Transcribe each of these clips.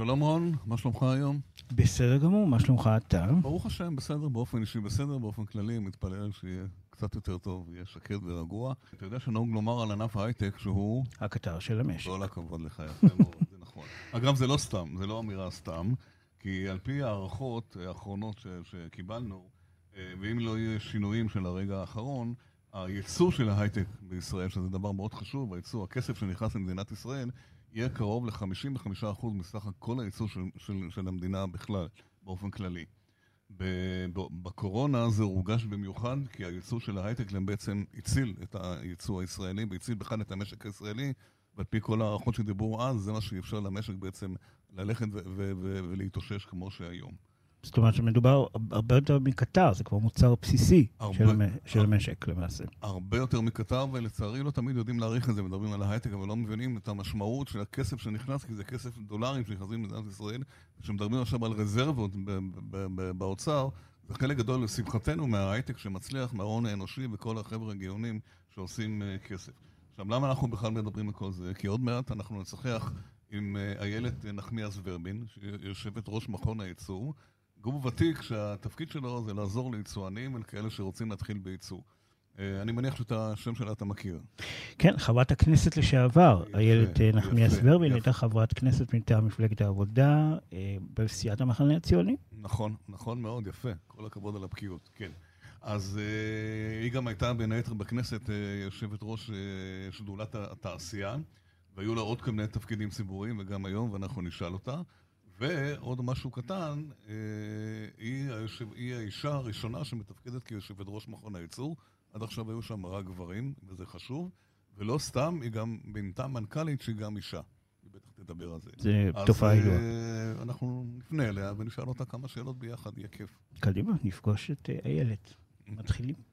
שלום רון, מה שלומך היום? בסדר גמור, מה שלומך אתה? ברוך השם, בסדר, באופן אישי בסדר, באופן כללי, מתפלל שיהיה קצת יותר טוב, יהיה שקט ורגוע. אתה יודע שנהוג לומר על ענף ההייטק שהוא... הקטר של המשק. כל הכבוד לך, יפה מאוד, זה נכון. אגב, זה לא סתם, זה לא אמירה סתם, כי על פי הערכות האחרונות ש- שקיבלנו, אה, ואם לא יהיה שינויים של הרגע האחרון, הייצוא של ההייטק בישראל, שזה דבר מאוד חשוב, הייצוא, הכסף שנכנס למדינת ישראל, יהיה קרוב ל-55% מסך כל הייצוא של, של, של המדינה בכלל, באופן כללי. בקורונה זה הורגש במיוחד, כי הייצוא של ההייטק בעצם הציל את הייצוא הישראלי, והציל בכלל את המשק הישראלי, ועל פי כל ההערכות שדיברו אז, זה מה שאפשר למשק בעצם ללכת ולהתאושש כמו שהיום. זאת אומרת שמדובר הרבה יותר מקטר, זה כבר מוצר בסיסי הרבה- של, המ... של המשק למעשה. הרבה יותר מקטר, ולצערי לא תמיד יודעים להעריך את זה, מדברים על ההייטק, אבל לא מבינים את המשמעות של הכסף שנכנס, כי זה כסף דולרים שנכנסים למדינת ישראל, כשמדברים עכשיו על רזרבות ב- ב- ב- באוצר, זה חלק גדול, לשמחתנו, מההייטק שמצליח, מההון האנושי וכל החבר'ה הגאונים שעושים אה, כסף. עכשיו, למה אנחנו בכלל מדברים על כל זה? כי עוד מעט אנחנו נשוחח עם אה, איילת נחמיאס ורבין, שהיא יושבת ראש מכון הייצור, גוף ותיק שהתפקיד שלו זה לעזור ליצואנים ולכאלה שרוצים להתחיל בייצוא. אה, אני מניח שאת השם שלה אתה מכיר. כן, חברת הכנסת לשעבר, איילת אה, נחמיאס ורבין. הייתה חברת כנסת מטעם מפלגת העבודה אה, בסיעת המחנה הציוני. נכון, נכון מאוד, יפה. כל הכבוד על הבקיאות, כן. אז היא גם הייתה בין היתר בכנסת יושבת ראש שדולת התעשייה, והיו לה עוד כל מיני תפקידים ציבוריים, וגם היום, ואנחנו נשאל אותה. ועוד משהו קטן, אה, היא, היושב, היא האישה הראשונה שמתפקדת כיושבת ראש מכון הייצור. עד עכשיו היו שם רק גברים, וזה חשוב. ולא סתם, היא גם מינתה מנכ"לית שהיא גם אישה. היא בטח תדבר על זה. זה אז, תופעה ידועה. אה, אנחנו נפנה אליה ונשאל אותה כמה שאלות ביחד, יהיה כיף. קדימה, נפגוש את אה, איילת. מתחילים.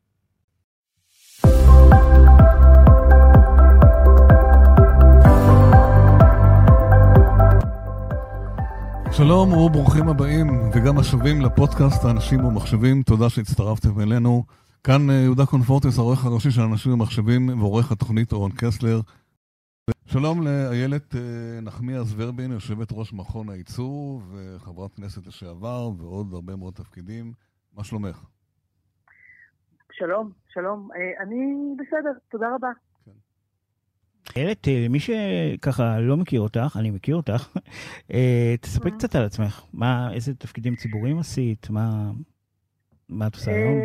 שלום וברוכים הבאים וגם השבים לפודקאסט האנשים ומחשבים, תודה שהצטרפתם אלינו. כאן אה, יהודה קונפורטס, העורך הראשי של אנשים ומחשבים ועורך התוכנית אורן קסלר. שלום לאיילת אה, נחמיאס ורבין, יושבת ראש מכון הייצור וחברת כנסת לשעבר ועוד הרבה מאוד תפקידים. מה שלומך? שלום, שלום. אה, אני בסדר, תודה רבה. איילת, אה, למי שככה לא מכיר אותך, אני מכיר אותך, אה, תספרי אה. קצת על עצמך. מה, איזה תפקידים ציבוריים עשית? מה, מה את עושה היום?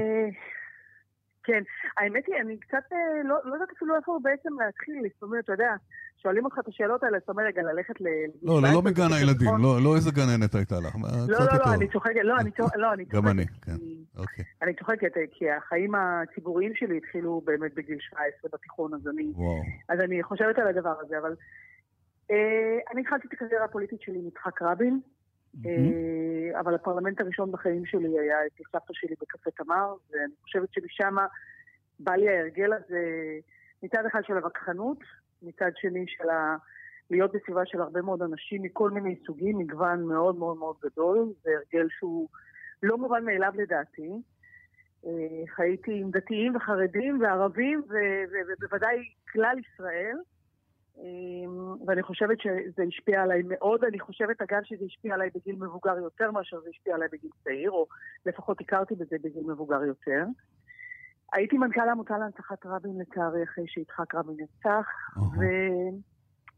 כן, האמת היא, אני קצת לא לא יודעת אפילו איפה בעצם להתחיל. לפעמים, אתה יודע, שואלים אותך את השאלות האלה, אתה אומר, רגע, ללכת ל... לא, לא, לא מגן הילדים, לא, לא איזה גננת הייתה לך. לא, לא, לא, יותר. אני צוחקת, לא, אני צוחקת, לא, אני צוחקת. גם אני, כן. אוקיי, אני צוחקת, אה, כי החיים הציבוריים שלי התחילו באמת בגיל 17 בתיכון, אז אני. אז אני חושבת על הדבר הזה, אבל אה, אני התחלתי את הקריירה הפוליטית שלי עם יצחק רבין. אה, אבל הפרלמנט הראשון בחיים שלי היה אצל סבתא שלי בקפה תמר, ואני חושבת שמשם בא לי ההרגל הזה, מצד אחד של הווכחנות, מצד שני של ה... להיות בסביבה של הרבה מאוד אנשים מכל מיני סוגים, מגוון מאוד מאוד מאוד גדול, זה הרגל שהוא לא מובן מאליו לדעתי. אה, חייתי עם דתיים וחרדים וערבים, ובוודאי כלל ישראל. אה, ואני חושבת שזה השפיע עליי מאוד. אני חושבת, אגב, שזה השפיע עליי בגיל מבוגר יותר מאשר זה השפיע עליי בגיל צעיר, או לפחות הכרתי בזה בגיל מבוגר יותר. הייתי מנכ"ל העמותה להנצחת רבין, לצערי, אחרי שיצחק רבין נרצח.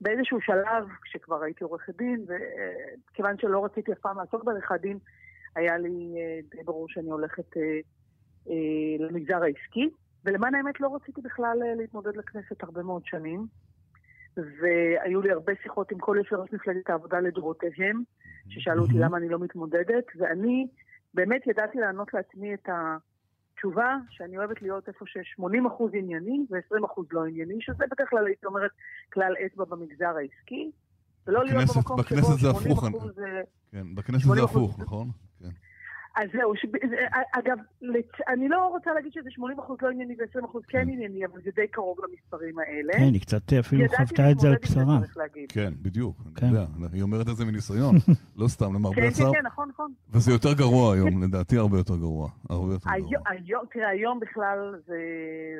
ובאיזשהו שלב, כשכבר הייתי עורכת דין, וכיוון שלא רציתי אף פעם לעסוק בעריכת דין, היה לי אה, די ברור שאני הולכת אה, אה, למגזר העסקי, ולמען האמת לא רציתי בכלל אה, להתמודד לכנסת הרבה מאוד שנים, והיו לי הרבה שיחות עם כל יושבי ראש מפלגת העבודה לדורותיהם, ששאלו אותי. למה אני לא מתמודדת, ואני באמת ידעתי לענות לעצמי את התשובה שאני אוהבת להיות איפה ש-80% ענייני ו-20% לא ענייני, שזה בדרך כלל הייתי אומרת כלל אצבע במגזר העסקי, ולא להיות במקום בכנסת שבו הפוך, 80% זה... כן, בכנסת זה 80%. הפוך, נכון? כן. אז זהו, ש... אגב, לצ... אני לא רוצה להגיד שזה 80 אחוז לא ענייני ו-20 אחוז כן ענייני, אבל זה די קרוב למספרים האלה. כן, היא קצת אפילו חוותה את זה על בשרה. כן, בדיוק, כן. אני יודע, היא אומרת את זה מניסיון, לא סתם, למרבה כן, הצער. כן, כן, נכון, נכון. וזה יותר גרוע היום, לדעתי הרבה יותר גרוע. הרבה יותר גרוע. היום, תראה, היום בכלל, זה,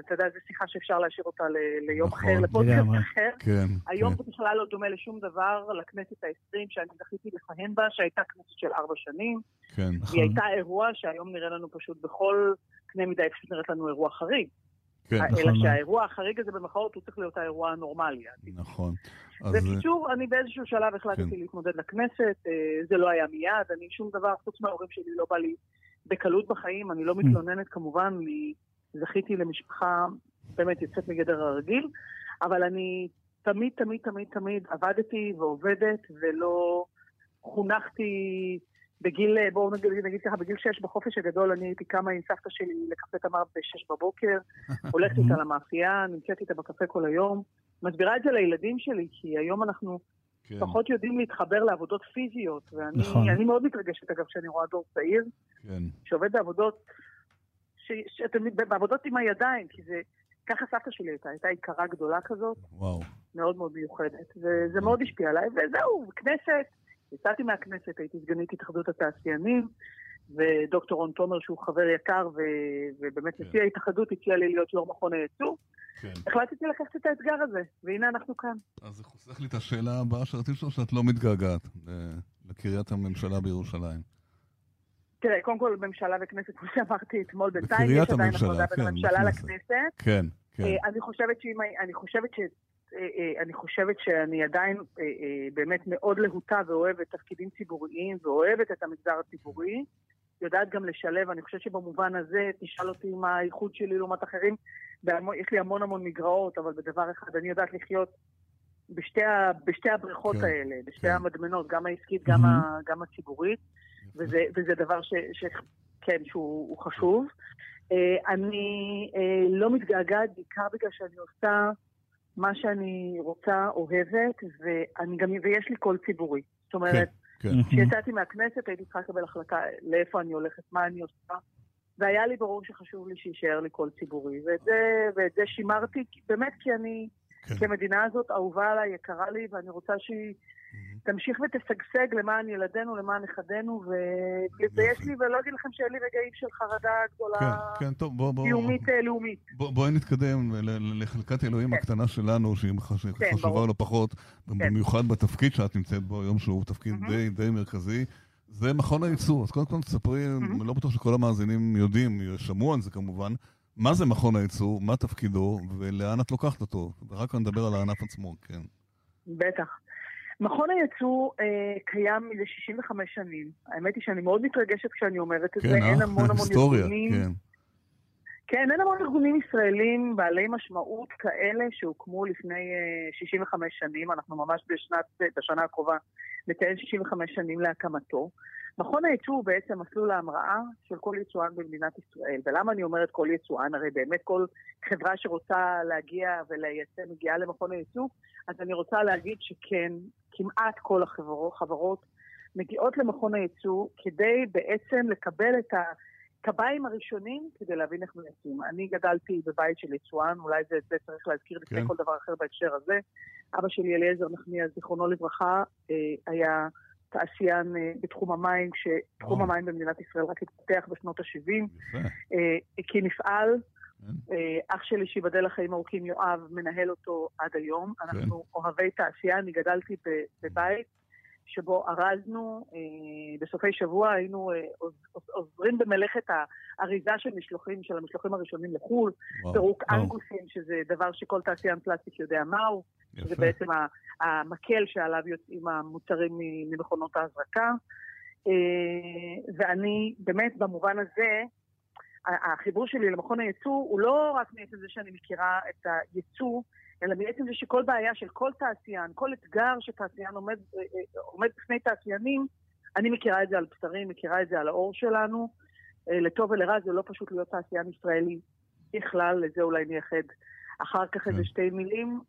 אתה יודע, זו שיחה שאפשר להשאיר אותה ליום אחר, נכון, לפודקאסט אחר. כן, היום זה בכלל לא דומה לשום דבר לכנסת העשרים שאני זכיתי לכהן בה, שהייתה כנסת של ארבע שנים. כן, נכון. היא הייתה אירוע שהיום נראה לנו פשוט בכל קנה מידה פשוט נראית לנו אירוע חריג. כן, אלא נכון. שהאירוע החריג הזה במחאות הוא צריך להיות האירוע הנורמלי. נכון. בקיצור, אני באיזשהו שלב החלטתי כן. להתמודד לכנסת, זה לא היה מיד, אני שום דבר, חוץ מההורים שלי, לא בא לי בקלות בחיים, אני לא מתלוננת כמובן, אני זכיתי למשפחה באמת יוצאת מגדר הרגיל, אבל אני תמיד, תמיד, תמיד, תמיד עבדתי ועובדת, ולא חונכתי בגיל, בואו נגיד, נגיד ככה, בגיל שש בחופש הגדול אני הייתי קמה עם סבתא שלי לקפה תמר בשש בבוקר, הולכת איתה למאפייה, נמצאת איתה בקפה כל היום, מסבירה את זה לילדים שלי, כי היום אנחנו כן. פחות יודעים להתחבר לעבודות פיזיות, ואני נכון. אני מאוד מתרגשת אגב כשאני רואה דור צעיר, כן. שעובד בעבודות, ש, שאתם, בעבודות עם הידיים, כי זה, ככה סבתא שלי הייתה, הייתה יקרה גדולה כזאת, וואו. מאוד מאוד מיוחדת, וזה מאוד השפיע עליי, וזהו, כנסת, יצאתי מהכנסת, הייתי סגנית התאחדות התעשיינים, ודוקטור רון תומר, שהוא חבר יקר, ו... ובאמת כן. נשיא ההתאחדות, הציע לי להיות יו"ר מכון הייצוא. כן. החלטתי לקחת את האתגר הזה, והנה אנחנו כאן. אז זה חוסך לי את השאלה הבאה שרציתי לשאול, שאת לא מתגעגעת אה, לקריית הממשלה בירושלים. תראה, קודם כל, ממשלה וכנסת, כמו שאמרתי אתמול, בינתיים יש עדיין הפרדה בין כן, הממשלה בכנסת. לכנסת. כן, כן. אה, אני חושבת שאם... אני חושבת ש... אני חושבת שאני עדיין אה, אה, באמת מאוד להוטה ואוהבת תפקידים ציבוריים ואוהבת את המגזר הציבורי. יודעת גם לשלב, אני חושבת שבמובן הזה, תשאל אותי מה הייחוד שלי לעומת אחרים, בהמון- יש לי המון המון מגרעות, אבל בדבר אחד, אני יודעת לחיות בשתי, ה, בשתי הבריכות כן, האלה, בשתי כן. המדמנות, גם העסקית, גם, מהמם. ה, גם הציבורית, וזה, וזה דבר ש, ש, כן, שהוא הוא חשוב. אה, אני אה, לא מתגעגעת בעיקר בגלל שאני עושה מה שאני רוצה, אוהבת, ואני גם, ויש לי קול ציבורי. זאת אומרת, כן. כשיצאתי מהכנסת הייתי צריכה לקבל החלטה לאיפה אני הולכת, מה אני עושה, והיה לי ברור שחשוב לי שיישאר לי קול ציבורי. ואת זה, ואת זה שימרתי, באמת כי אני, כן. כי המדינה הזאת אהובה עליי, יקרה לי, ואני רוצה שהיא תמשיך ותשגשג למען ילדינו, למען נכדינו, ו- ויש לי, ולא אגיד לכם שאין לי רגעים של חרדה גדולה, כן, כן, טוב, בוא, בוא, קיומית אה, לאומית. בוא, בואי נתקדם לחלקת אלוהים כן. הקטנה שלנו, שהיא חש- כן, חשובה. לא פחות, במיוחד בתפקיד שאת נמצאת בו היום, שהוא תפקיד מהמם. די, די מרכזי. זה מכון הייצוא, אז קודם כל תספרי. אני לא בטוח שכל המאזינים יודעים, שמעו על זה כמובן, מה זה מכון הייצוא, מה תפקידו ולאן את לוקחת אותו. ואחר כך נדבר על הענף עצמו, כן. בטח. מכון הייצוא אה, קיים מזה 65 שנים. האמת היא שאני מאוד מתרגשת כשאני אומרת את זה. כן, אין אה? המון המון היסטוריה, ארגונים. כן. כן, אין המון ארגונים ישראלים בעלי משמעות כאלה שהוקמו לפני אה, 65 שנים. אנחנו ממש בשנת, בשנה הקרובה נציין 65 שנים להקמתו. מכון הייצוא הוא בעצם מסלול ההמראה של כל יצואן במדינת ישראל. ולמה אני אומרת כל יצואן? הרי באמת כל חברה שרוצה להגיע ולייצא מגיעה למכון הייצוא, אז אני רוצה להגיד שכן, כמעט כל החברות, מגיעות למכון הייצוא כדי בעצם לקבל את הקביים הראשונים כדי להבין איך מייצאים. אני גדלתי בבית של יצואן, אולי זה, זה צריך להזכיר לפני כן. כל דבר אחר בהקשר הזה. אבא שלי, אליעזר נחמיאס, זיכרונו לברכה, אה, היה תעשיין אה, בתחום המים, כשתחום. המים במדינת ישראל רק התפתח בשנות ה-70. יפה. אה, כן. אה, אח שלי, שיבדל לחיים ארוכים, יואב, מנהל אותו עד היום. כן. אנחנו אוהבי תעשייה, אני גדלתי בבית שבו ארזנו, אה, בסופי שבוע היינו אה, עוז- עוז- עוזרים במלאכת האריזה של משלוחים, של המשלוחים הראשונים לחו"ל, פירוק. אנגוסים, שזה דבר שכל תעשיין פלסטיק יודע מהו, יפה. בעצם המקל שעליו יוצאים המוצרים ממכונות ההזרקה. ואני באמת במובן הזה, החיבור שלי למכון הייצוא הוא לא רק מעצם זה שאני מכירה את הייצוא, אלא מעצם זה שכל בעיה של כל תעשיין, כל אתגר שתעשיין עומד, אה, אה, עומד בפני תעשיינים, אני מכירה את זה על בשרי, מכירה את זה על האור שלנו. אה, לטוב ולרע זה לא פשוט להיות תעשיין ישראלי בכלל, לזה אולי נייחד אחר כך איזה כן. שתי מילים.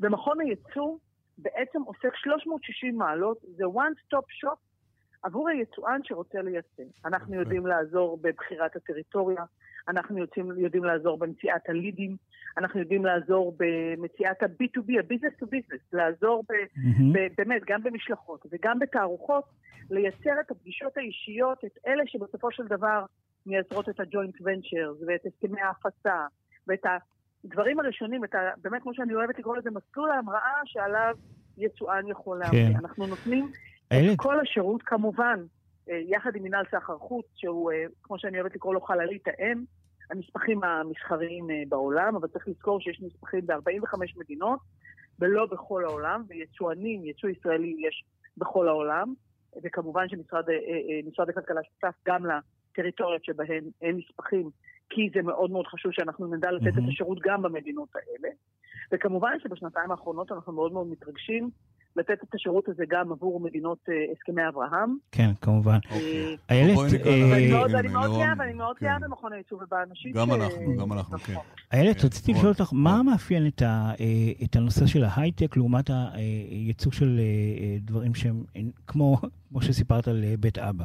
ומכון הייצוא בעצם עוסק 360 מעלות, זה one stop shop עבור היצואן שרוצה לייצא. אנחנו יודעים לעזור בבחירת הטריטוריה, אנחנו יודעים, יודעים לעזור במציאת הלידים, אנחנו יודעים לעזור במציאת ה-B2B, ה-Business to Business, לעזור ב, mm-hmm. ב, באמת גם במשלחות וגם בתערוכות, לייצר את הפגישות האישיות, את אלה שבסופו של דבר מייצרות את ה-Joint Ventures ואת הסכמי ההפצה ואת הדברים הראשונים, את ה, באמת כמו שאני אוהבת לקרוא לזה, מסלול ההמראה שעליו יצואן יכול להמריא. כן. אנחנו נותנים את כל השירות, כמובן, אה, יחד עם מנהל סחר חוץ, שהוא, אה, כמו שאני אוהבת לקרוא לו חללית האם, הנספחים המסחריים אה, בעולם, אבל צריך לזכור שיש נספחים ב-45 מדינות, ולא בכל העולם, ויצואנים, יצוא ישראלי יש בכל העולם, וכמובן שמשרד הכלכלה שותף גם לטריטוריות שבהן אין נספחים, כי זה מאוד מאוד חשוב שאנחנו נדע לתת mm-hmm. את השירות גם במדינות האלה. וכמובן שבשנתיים האחרונות אנחנו מאוד מאוד מתרגשים לתת את השירות הזה גם עבור מדינות אה, הסכמי אברהם. כן, כמובן. אוקיי. איילת... אני מאוד גאה, ואני מאוד גאה כן. במכון הייצוא ובאנשים ש... גם אנחנו, גם אנחנו, כן. איילת, כן. רציתי לשאול אותך, מה מאפיין אה, את הנושא של ההייטק לעומת הייצוא של אה, דברים שהם כמו... כמו שסיפרת על בית אבא.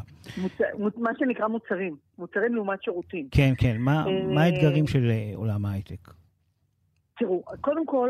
מה שנקרא מוצרים, מוצרים לעומת שירותים. כן, כן, מה האתגרים של עולם ההייטק? תראו, קודם כל,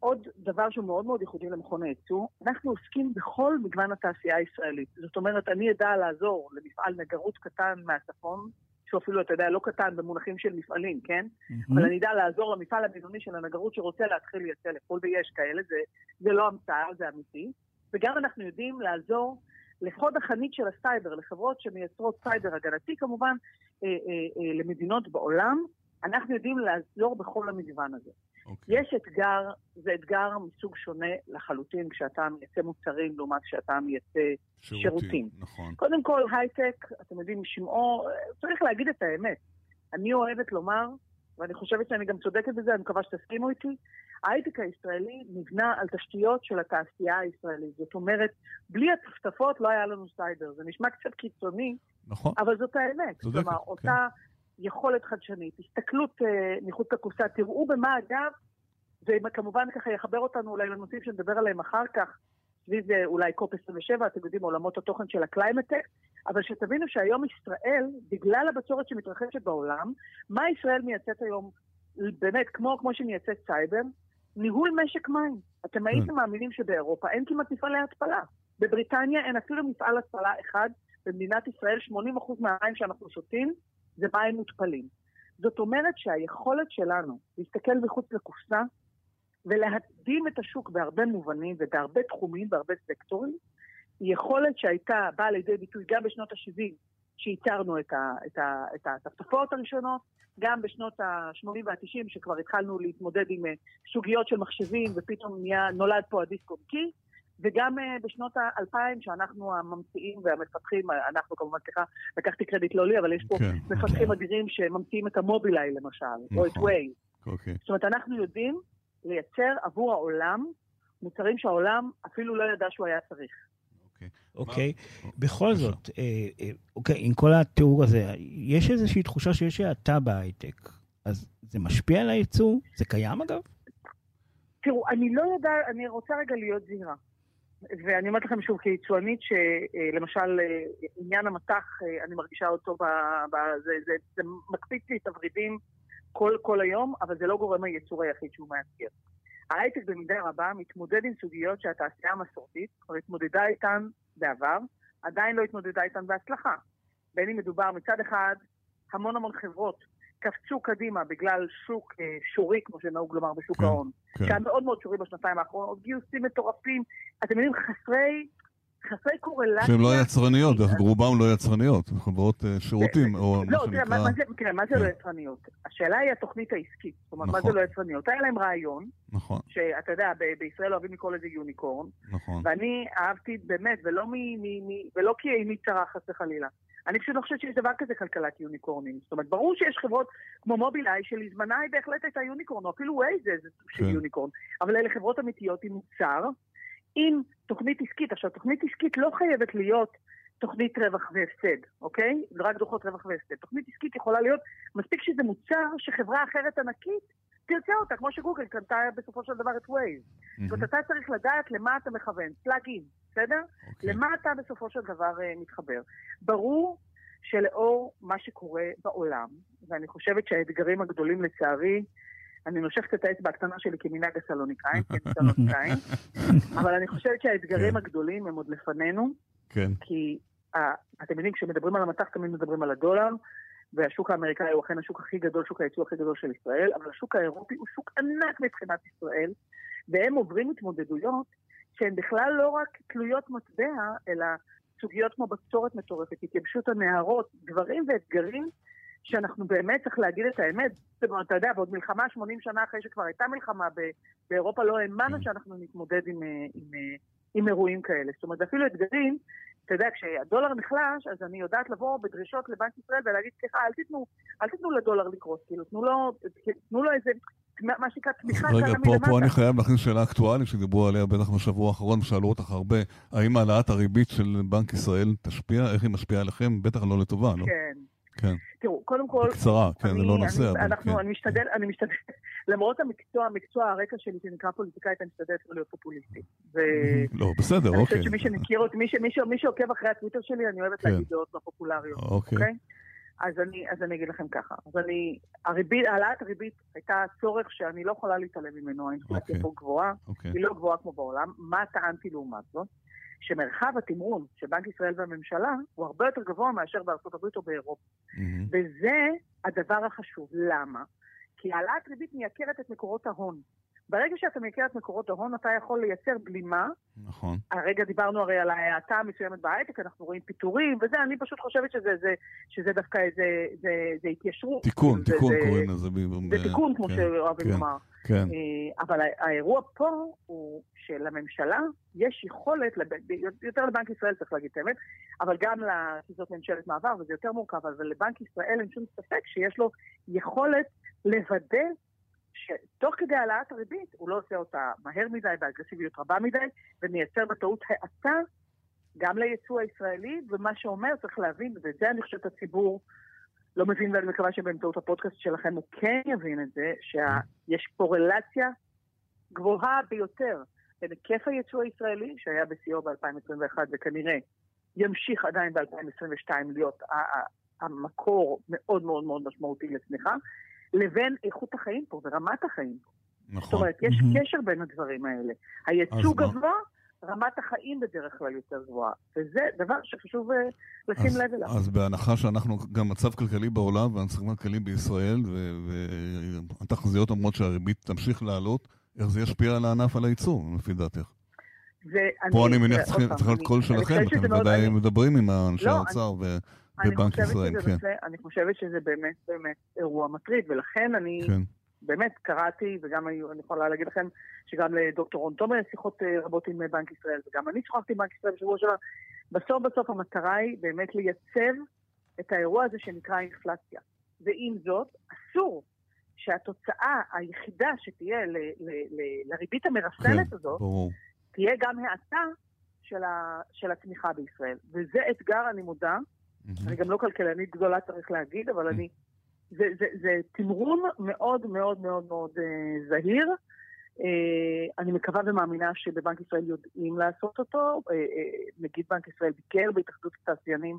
עוד דבר שהוא מאוד מאוד ייחודי למכון הייצוא, אנחנו עוסקים בכל מגוון התעשייה הישראלית. זאת אומרת, אני אדע לעזור למפעל נגרות קטן מהצפון, שהוא אפילו, אתה יודע, לא קטן במונחים של מפעלים, כן? Mm-hmm. אבל אני אדע לעזור למפעל הבינוני של הנגרות שרוצה להתחיל לייצא לחו"ל, ויש כאלה, זה, זה לא המצאה, זה אמיתי. וגם אנחנו יודעים לעזור לחוד החנית של הסייבר, לחברות שמייצרות סייבר הגנתי כמובן, אה, אה, אה, למדינות בעולם, אנחנו יודעים לעזור בכל המגוון הזה. Okay. אוקיי. יש אתגר, זה אתגר מסוג שונה לחלוטין כשאתה מייצא מוצרים לעומת כשאתה מייצא שירותים. שירותים. נכון. קודם כל, הייטק, אתם יודעים, שמעו, צריך להגיד את האמת. אני אוהבת לומר, ואני חושבת שאני גם צודקת בזה, אני מקווה שתסכימו איתי, ההייטק הישראלי נבנה על תשתיות של התעשייה הישראלית. זאת אומרת, בלי הטפטפות לא היה לנו סייבר. זה נשמע קצת קיצוני, נכון. אבל זאת האמת. צודקת, כלומר, כן. אותה יכולת חדשנית, הסתכלות אה, מחוץ לקופסה, תראו במה אגב, וכמובן ככה יחבר אותנו אולי לנושאים שנדבר עליהם אחר כך, סביב אה, אולי COP 27, אתם יודעים, עולמות התוכן של ה climate tech, אבל שתבינו שהיום ישראל, בגלל הבצורת שמתרחשת בעולם, מה ישראל מייצאת היום, באמת, כמו, כמו שמייצאת סייבר, ניהול משק מים. אתם הייתם כן. מאמינים שבאירופה אין כמעט מפעלי התפלה. בבריטניה אין אפילו מפעל התפלה אחד, במדינת ישראל 80% מהמים שאנחנו שותים זה מים מותפלים. זאת אומרת שהיכולת שלנו להסתכל מחוץ לקופסה ולהקדים את השוק בהרבה מובנים ובהרבה תחומים, בהרבה סקטורים, היא יכולת שהייתה באה לידי ביטוי גם בשנות ה-70, שייצרנו את, את, התפתפות הראשונות, גם בשנות ה-80 וה-90, שכבר התחלנו להתמודד עם אה, סוגיות של מחשבים, ופתאום נהיה, נולד פה הדיסק און קי, וגם uh, בשנות האלפיים, שאנחנו הממציאים והמפתחים, אנחנו כמובן, סליחה, לקחתי קרדיט לא לי, אבל יש פה כן, מפתחים כן. אדירים שממציאים את המובילאיי למשל, נכון, או את ווי. נכון, אוקיי. זאת אומרת, אנחנו יודעים לייצר עבור העולם מוצרים שהעולם אפילו לא ידע שהוא היה צריך. אוקיי, אוקיי. בכל זאת, אה, אה, אוקיי, עם כל התיאור הזה, יש איזושהי תחושה שיש האטה בהייטק. אז זה משפיע על הייצוא? זה קיים אגב? תראו, אני לא יודעת, אני רוצה רגע להיות זהירה. ואני אומרת לכם שוב, כיצואנית, שלמשל עניין המטח, אני מרגישה אותו, ב, ב, זה, זה, זה מקפיץ לי את הוורידים כל, כל היום, אבל זה לא גורם הייצור היחיד שהוא מאתגר. ההייטק במידה רבה מתמודד עם סוגיות שהתעשייה המסורתית כבר התמודדה איתן בעבר, עדיין לא התמודדה איתן בהצלחה. בין אם מדובר מצד אחד, המון המון חברות קפצו קדימה בגלל שוק אה, שורי, כמו שנהוג לומר בשוק כן, ההון, כן. שהיה מאוד מאוד שורי בשנתיים האחרונות, גיוסים מטורפים, אתם יודעים, חסרי... חסרי קורלציה. שהן לא יצרניות, רובן לא יצרניות, חברות אה, שירותים, או מה שנקרא... לא, תראה, מה זה לא כן. יצרניות? השאלה היא התוכנית העסקית. זאת אומרת, מה זה נכון. לא יצרניות? היה להם רעיון, נכון. שאתה יודע, בישראל אוהבים לקרוא לזה יוניקורן, נכון. ואני אהבתי באמת, ולא כי איני צרה חס וחלילה. אני פשוט לא חושבת שיש דבר כזה כלכלת יוניקורנים. זאת אומרת, ברור שיש חברות כמו מובילאיי, שלזמנה היא בהחלט הייתה יוניקורן, או אפילו וייז זה סוג של כן. יוניקורן, אבל אלה חברות אמיתיות עם מוצר, עם תוכנית עסקית. עכשיו, תוכנית עסקית לא חייבת להיות תוכנית רווח והפסד, אוקיי? רק דוחות רווח והפסד. תוכנית עסקית יכולה להיות, מספיק שזה מוצר שחברה אחרת ענקית תרצה אותה, כמו שגוגל קנתה בסופו של דבר את וייז. זאת אומרת, אתה צריך לדעת למה אתה מכוון, פלאג אין. בסדר? Okay. אוקיי. למה אתה בסופו של דבר uh, מתחבר? ברור שלאור מה שקורה בעולם, ואני חושבת שהאתגרים הגדולים לצערי, אני נושכת את האצבע הקטנה שלי כמנהג הסלוניקאים, כן, סלוניקאים, אבל אני חושבת שהאתגרים כן. הגדולים הם עוד לפנינו, כן. כי uh, אתם יודעים, כשמדברים על המטח תמיד מדברים על הדולר, והשוק האמריקאי הוא אכן השוק הכי גדול, שוק הייצוא הכי גדול של ישראל, אבל השוק האירופי הוא שוק ענק מבחינת ישראל, והם עוברים התמודדויות שהן בכלל לא רק תלויות מטבע, אלא סוגיות כמו בצורת מטורפת, התייבשות הנהרות, דברים ואתגרים שאנחנו באמת, צריך להגיד את האמת, זאת אומרת, אתה יודע, בעוד מלחמה 80 שנה אחרי שכבר הייתה מלחמה באירופה, לא האמנו כן. שאנחנו נתמודד עם, עם, עם, עם אירועים כאלה. זאת אומרת, אפילו אתגרים אתה יודע, כשהדולר נחלש, אז אני יודעת לבוא בדרישות לבנק ישראל ולהגיד, סליחה, אל תיתנו, אל תיתנו לדולר לקרוס, כאילו, תנו לו, תנו לו איזה, מה שנקרא, תמיכה קלה מלמטה. רגע, פה, פה אני חייב להכניס שאלה אקטואלית שדיברו עליה בטח בשבוע האחרון, ושאלו אותך הרבה, האם העלאת הריבית של בנק ישראל תשפיע, איך היא משפיעה עליכם? בטח לא לטובה, לא? כן. כן. תראו, קודם כל... בקצרה, כן, זה לא נושא, אבל... אנחנו, כן. אני משתדל, אני משתדל, למרות המקצוע, מקצוע הרקע שלי שנקרא פוליטיקאית, אני משתדלת לא להיות פופוליסטית. לא, בסדר, אוקיי. אני חושבת שמי שמכיר אותי, מי שעוקב אחרי הטוויטר שלי, אני אוהבת כן. להגיד דעות לא פופולריות, אוקיי? אז אני, אז אני אגיד לכם ככה. אז אני, הריבית, העלאת הריבית הייתה צורך שאני לא יכולה להתעלם ממנו, האינפלציה אוקיי. פה גבוהה, אוקיי. היא לא גבוהה כמו בעולם. מה טענתי לעומת זאת? שמרחב התמרון של בנק ישראל והממשלה הוא הרבה יותר גבוה מאשר בארצות הברית או באירופה. Mm-hmm. וזה הדבר החשוב. למה? כי העלאת ריבית מייקרת את מקורות ההון. ברגע שאתה מייקר את מקורות ההון, אתה יכול לייצר בלימה. נכון. הרגע דיברנו הרי על ההאטה המסוימת בהייטק, אנחנו רואים פיטורים וזה, אני פשוט חושבת שזה זה, שזה דווקא איזה, זה, זה התיישרות. תיקון, זה, תיקון זה, קוראים לזה. זה ב... תיקון, כמו כן, שאוהבים כן, לומר. כן. אה, אבל האירוע פה הוא שלממשלה יש יכולת, יותר לבנק ישראל צריך להגיד את האמת, אבל גם כי זאת ממשלת מעבר וזה יותר מורכב, אבל לבנק ישראל אין שום ספק שיש לו יכולת לוודא שתוך כדי העלאת הריבית הוא לא עושה אותה מהר מדי, באגרסיביות רבה מדי, ומייצר בטעות האטה גם ליצוא הישראלי, ומה שאומר, צריך להבין, ואת זה אני חושבת הציבור לא מבין, ואני מקווה שבאמצעות הפודקאסט שלכם הוא כן יבין את זה, שיש קורלציה גבוהה ביותר בין היקף היצוא הישראלי, שהיה בשיאו ב-2021 וכנראה ימשיך עדיין ב-2022 להיות המקור מאוד מאוד מאוד משמעותי לצמיחה, לבין איכות החיים פה ורמת החיים. נכון. זאת אומרת, יש mm-hmm. קשר בין הדברים האלה. היצוא גבוה, רמת החיים בדרך כלל יותר גבוהה. וזה דבר שחשוב uh, לשים אז, לב אליו. אז בהנחה שאנחנו, גם מצב כלכלי בעולם והמצב כלכלי בישראל, והתחזיות אומרות שהריבית תמשיך לעלות, איך זה ישפיע על הענף, על הייצוא, לפי דעתך? פה אני מניח צריך להיות קול שלכם, אתם ודאי מדברים עם אנשי לא, האוצר ובנק ישראל, כן. אני חושבת שזה באמת באמת אירוע מטריד, ולכן אני כן. באמת קראתי, וגם אני יכולה להגיד לכם שגם לדוקטור רון תומר יש שיחות אה, רבות עם בנק ישראל, וגם אני שוחחתי עם בנק ישראל בשבוע שעבר. בסוף בסוף המטרה היא באמת לייצב את האירוע הזה שנקרא אינפלציה. ועם זאת, אסור שהתוצאה היחידה שתהיה ל, ל, ל, לריבית המרסנת כן, הזאת, ברור. תהיה גם האטה של, ה, של הצמיחה בישראל. וזה אתגר, אני מודה. Mm-hmm. אני גם לא כלכלנית גדולה, צריך להגיד, אבל mm-hmm. אני... זה, זה, זה תמרון מאוד מאוד מאוד מאוד אה, זהיר. אה, אני מקווה ומאמינה שבבנק ישראל יודעים לעשות אותו. אה, אה, נגיד בנק ישראל ביקר בהתאחדות התעשיינים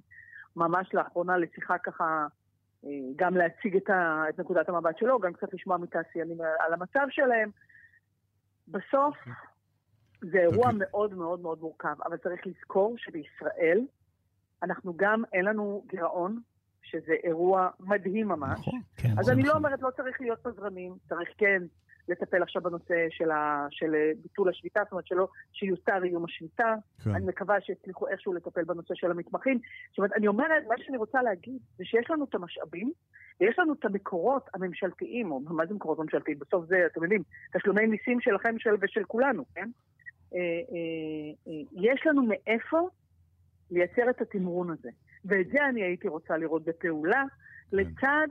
ממש לאחרונה לשיחה ככה אה, גם להציג את, ה, את נקודת המבט שלו, גם קצת לשמוע מתעשיינים על המצב שלהם. בסוף זה אירוע okay. מאוד מאוד מאוד מורכב, אבל צריך לזכור שבישראל אנחנו גם, אין לנו גירעון, שזה אירוע מדהים ממש. נכון, כן. אז אני לא נכון. לא אומרת, לא צריך להיות פזרנים, צריך כן לטפל עכשיו בנושא של, ה, של ביטול השביתה, זאת אומרת שלא, שיוסר איום השביתה. כן. אני מקווה שיצליחו איכשהו לטפל בנושא של המתמחים. זאת אומרת, אני אומרת, מה שאני רוצה להגיד זה שיש לנו את המשאבים, ויש לנו את המקורות הממשלתיים, או מה זה מקורות ממשלתיים? בסוף זה, אתם יודעים, תשלומי מיסים שלכם של, ושל כולנו, כן? אה, אה, אה, יש לנו מאיפה לייצר את התמרון הזה. ואת זה אני הייתי רוצה לראות בפעולה, כן. לצד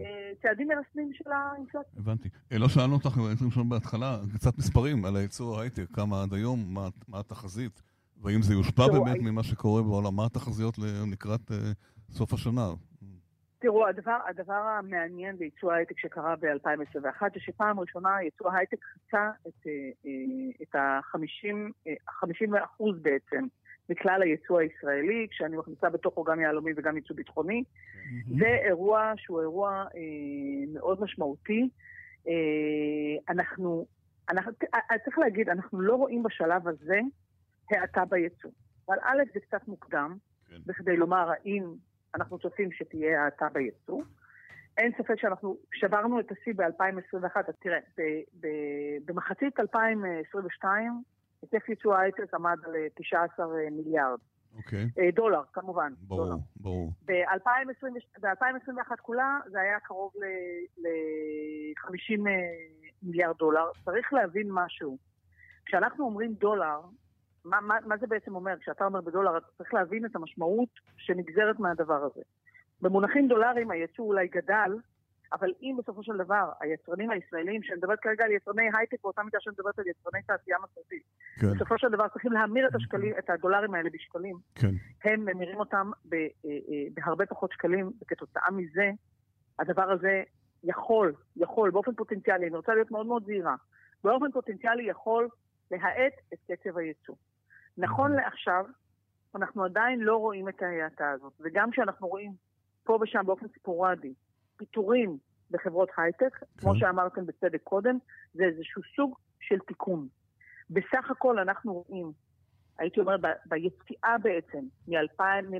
אה, צעדים מרסנים של האינפלציה. הבנתי. אה, לא שאלנו אותך, הייתם שם בהתחלה, קצת מספרים על הייצור ההייטק, כמה עד היום, מה, מה התחזית, והאם זה יושפע באמת ממה שקורה בעולם, מה התחזיות לקראת uh, סוף השנה? תראו, הדבר, הדבר המעניין בייצוא ההייטק שקרה ב-2021 זה שפעם ראשונה ייצוא ההייטק חצה את, את ה-50 אחוז בעצם מכלל הייצוא הישראלי, כשאני מכניסה בתוכו גם יהלומי וגם ייצוא ביטחוני. Mm-hmm. זה אירוע שהוא אירוע אה, מאוד משמעותי. אה, אנחנו, אנחנו, אה, צריך להגיד, אנחנו לא רואים בשלב הזה האטה בייצוא. אבל א', זה קצת מוקדם, כן. בכדי לומר האם אנחנו צופים שתהיה האטה בייצוא. אין ספק שאנחנו שברנו את השיא ב-2021, אז תראה, במחצית 2022, היקף ייצוא ההייטק עמד על 19 מיליארד. אוקיי. Okay. דולר, כמובן. ברור, דולר. ברור. ב-2021 כולה זה היה קרוב ל-50 מיליארד דולר. צריך להבין משהו. כשאנחנו אומרים דולר, מה, מה, מה זה בעצם אומר? כשאתה אומר בדולר, אתה צריך להבין את המשמעות שנגזרת מהדבר הזה. במונחים דולרים היצוא אולי גדל, אבל אם בסופו של דבר היצרנים הישראלים, שאני מדברת כרגע על יצרני הייטק באותה מידה שאני מדברת על יצרני תעשייה מסורתית, כן. בסופו של דבר צריכים להמיר את השקלים, את הדולרים האלה בשקלים, כן. הם ממירים אותם ב, אה, אה, בהרבה פחות שקלים, וכתוצאה מזה הדבר הזה יכול, יכול באופן פוטנציאלי, אני רוצה להיות מאוד מאוד זהירה, באופן פוטנציאלי יכול להאט את קצב הייצוא. נכון לעכשיו, אנחנו עדיין לא רואים את ההאטה הזאת, וגם כשאנחנו רואים פה ושם באופן ספורדי פיטורים בחברות הייטק, כן. כמו שאמרתם בצדק קודם, זה איזשהו סוג של תיקון. בסך הכל אנחנו רואים, הייתי אומרת, ביציאה בעצם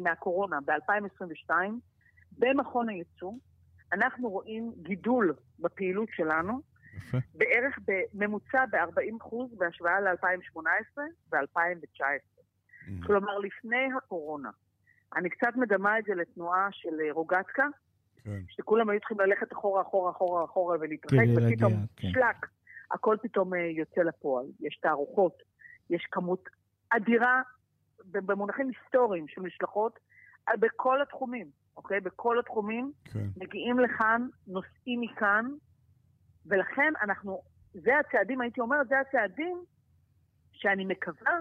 מהקורונה ב-2022, במכון הייצוא, אנחנו רואים גידול בפעילות שלנו, יפה. בערך בממוצע ב-40% בהשוואה ל-2018 ו-2019. Mm. כלומר, לפני הקורונה. אני קצת מדמה את זה לתנועה של רוגטקה, כן. שכולם היו צריכים ללכת אחורה, אחורה, אחורה, אחורה ולהתרחק, ופתאום כן. שלק, הכל פתאום אה, יוצא לפועל. יש תערוכות, יש כמות אדירה במונחים היסטוריים של משלחות אה, בכל התחומים, אוקיי? בכל התחומים כן. מגיעים לכאן, נוסעים מכאן, ולכן אנחנו, זה הצעדים, הייתי אומרת, זה הצעדים שאני מקווה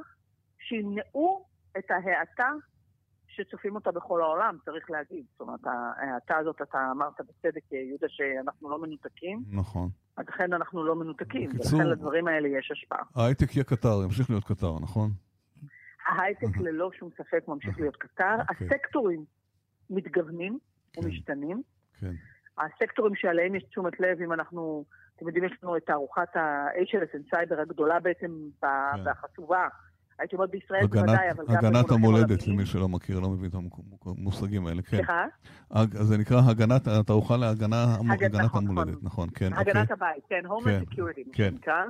שימנעו את ההאטה שצופים אותה בכל העולם, צריך להגיד. זאת אומרת, ההאטה הזאת, אתה אמרת בצדק, יהודה, שאנחנו לא מנותקים. נכון. אז לכן אנחנו לא מנותקים, בקיצור, ולכן לדברים האלה יש השפעה. ההייטק יהיה קטר, ימשיך להיות קטר, נכון? ההייטק ללא שום ספק ממשיך להיות קטר. אוקיי. הסקטורים מתגוונים כן. ומשתנים. כן. הסקטורים שעליהם יש תשומת לב, אם אנחנו, אתם יודעים, יש לנו את תערוכת ה-HLS סייבר הגדולה בעצם, כן. והחשובה. הייתי אומרת בישראל בוודאי, אבל גם... הגנת המולדת, למי שלא מכיר, לא מבין את המושגים האלה, כן. סליחה? אז זה נקרא הגנת, התערוכה נכון, המולדת, נכון, נכון כן. הגנת אוקיי. הבית, כן, כן, מה כן. שנקרא.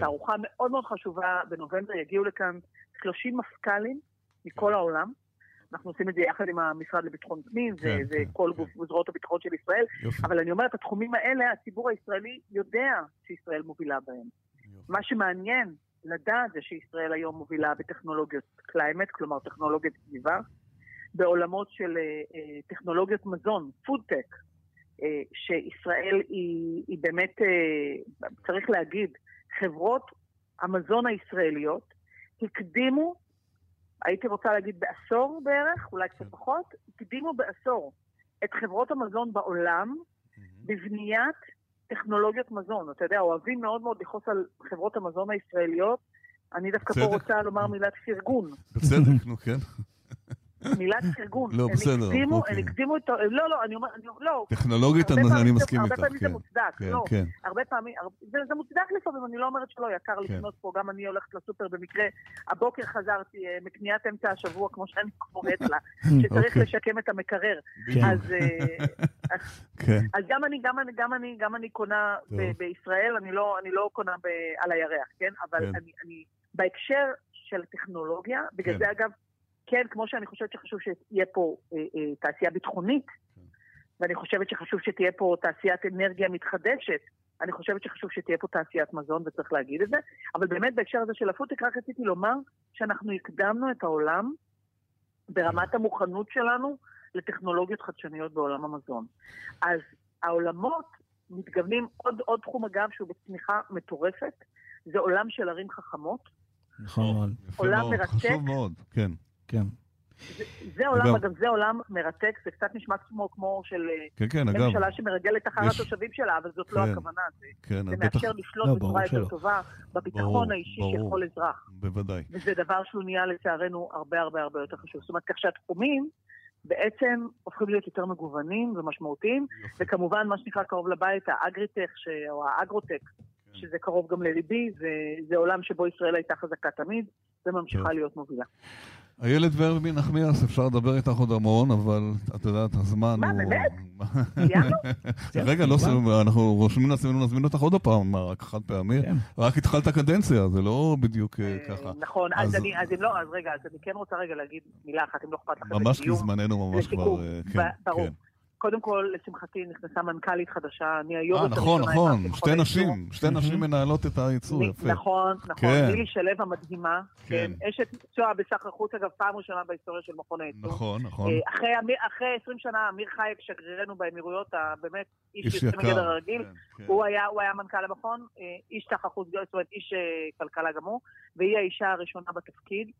תערוכה מאוד מאוד חשובה, בנובמבר יגיעו לכאן 30 מפכ"לים מכל העולם. אנחנו עושים את זה יחד עם המשרד לביטחון פנים, כן, זה, כן, כל כן. זרועות הביטחון של ישראל, יופי. אבל אני אומרת, התחומים האלה, הציבור הישראלי יודע שישראל מובילה בהם. יופי. מה שמעניין לדעת זה שישראל היום מובילה בטכנולוגיות קליימט, כלומר טכנולוגיית סביבה, בעולמות של אה, אה, טכנולוגיות מזון, פודטק, אה, שישראל היא, היא באמת, צריך להגיד, חברות המזון הישראליות הקדימו, הייתי רוצה להגיד בעשור בערך, אולי קצת כן. פחות, הקדימו בעשור את חברות המזון בעולם בבניית טכנולוגיות מזון. אתה יודע, אוהבים מאוד מאוד לכעוס על חברות המזון הישראליות. אני דווקא פה רוצה לומר מילת פרגון. בצדק, נו כן. מילת פרגון. לא, בסדר, אוקיי. הם הקדימו את... לא, לא, אני אומר, לא. טכנולוגית אני מסכים איתך, כן. הרבה פעמים זה מוצדק, כן, לא. כן. הרבה פעמים, זה מוצדק לפעמים, אני לא אומרת שלא, יקר כן. לקנות פה, גם אני הולכת לסופר במקרה. הבוקר חזרתי אה, מקניית אמצע השבוע, כמו שאני קוראת לה, שצריך אוקיי. לשקם את המקרר. אז אה, גם אני, גם אני, גם אני קונה בישראל, אני לא, לא קונה על הירח, כן? אבל אני, בהקשר של טכנולוגיה, בגלל זה אגב, כן, כמו שאני חושבת שחשוב שיהיה פה אה, אה, תעשייה ביטחונית, כן. ואני חושבת שחשוב שתהיה פה תעשיית אנרגיה מתחדשת, אני חושבת שחשוב שתהיה פה תעשיית מזון וצריך להגיד את זה, אבל באמת בהקשר הזה של הפודטק רק רציתי לומר שאנחנו הקדמנו את העולם ברמת המוכנות שלנו לטכנולוגיות חדשניות בעולם המזון. אז העולמות מתגוונים, עוד, עוד תחום אגב שהוא בצמיחה מטורפת, זה עולם של ערים חכמות. נכון. עולם מרתק. חשוב מאוד, כן. כן. זה עולם, אגב, זה עולם מרתק, זה קצת נשמע כמו, כמו של כן, כן, אגב, ממשלה שמרגלת אחר יש... התושבים שלה, אבל זאת לא כן, לא הכוונה. זה, כן, זה מאפשר בטח... לשלוט לא, בצורה יותר טובה בביטחון ברור, האישי ברור, של כל אזרח. בוודאי. וזה דבר שהוא נהיה לצערנו הרבה הרבה הרבה יותר חשוב. זאת אומרת, כך שהתחומים בעצם הופכים להיות יותר מגוונים ומשמעותיים, יופי. וכמובן מה שנקרא קרוב לבית, האגריטק ש... או האגרוטק, כן. שזה קרוב גם לליבי, זה, זה עולם שבו ישראל הייתה חזקה תמיד, וממשיכה להיות מובילה. איילת ורבין נחמיאס, אפשר לדבר איתך עוד המון, אבל את יודעת, הזמן הוא... מה, באמת? סיימנו? רגע, לא סיימנו, אנחנו רושמים לעצמנו להזמין אותך עוד הפעם, מה, רק חד פעמי? כן. רק התחלת קדנציה, זה לא בדיוק אה, ככה. נכון, אז אם לא, אז רגע, אז אני כן רוצה רגע להגיד מילה אחת, אם לא אכפת לכם. ממש כי זמננו ממש כבר... אה, כן. כן. קודם כל, לשמחתי, נכנסה מנכ"לית חדשה, אני היום... אה, נכון, נכון, שתי נשים, שתי נשים מנהלות את הייצור, יפה. נכון, נכון, כן. נילי שלו המדהימה, כן. אשת מקצוע בסך החוץ, אגב, פעם ראשונה בהיסטוריה של מכון הייצור. נכון, נכון. אה, אחרי 20 שנה, אמיר חייק, שגרירנו באמירויות, באמת, איש יוצא מגדר הרגיל, כן, הוא היה מנכ"ל המכון, אה, איש תחת זאת אומרת, איש כלכלה גמור, והיא האישה הראשונה בתפקיד.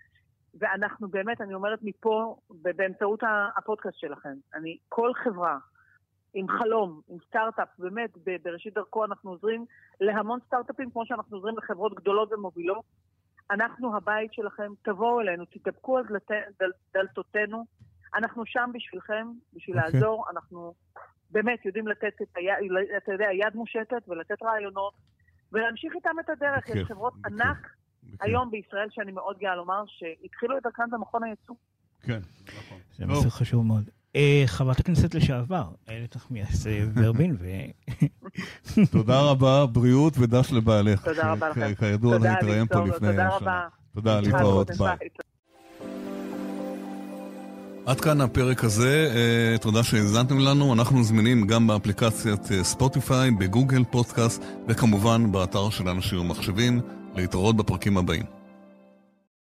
ואנחנו באמת, אני אומרת מפה, באמצעות הפודקאסט שלכם, אני, כל חברה עם חלום, עם סטארט-אפ, באמת, בראשית דרכו אנחנו עוזרים להמון סטארט-אפים, כמו שאנחנו עוזרים לחברות גדולות ומובילות. אנחנו הבית שלכם, תבואו אלינו, תתדפקו על דלת, דל, דלתותינו. אנחנו שם בשבילכם, בשביל okay. לעזור. אנחנו באמת יודעים לתת את היד, אתה יודע, יד מושטת ולתת רעיונות, ולהמשיך איתם את הדרך. Okay. יש חברות okay. ענק היום בישראל, שאני מאוד גאה לומר, שהתחילו את דרכן במכון הייצוא. כן, נכון. זה מסר חשוב מאוד. אה, חברת הכנסת לשעבר, איילת נחמיאס אה, ורבין, ו... תודה רבה, בריאות ודש לבעלך. תודה רבה לכם. כידוע, נתראיין פה לפני... תודה רבה. תודה, להתראות, ביי. עד כאן הפרק הזה, uh, תודה שהאזנתם לנו, אנחנו זמינים גם באפליקציית ספוטיפיי, בגוגל פודקאסט וכמובן באתר של אנשים ומחשבים. להתראות בפרקים הבאים.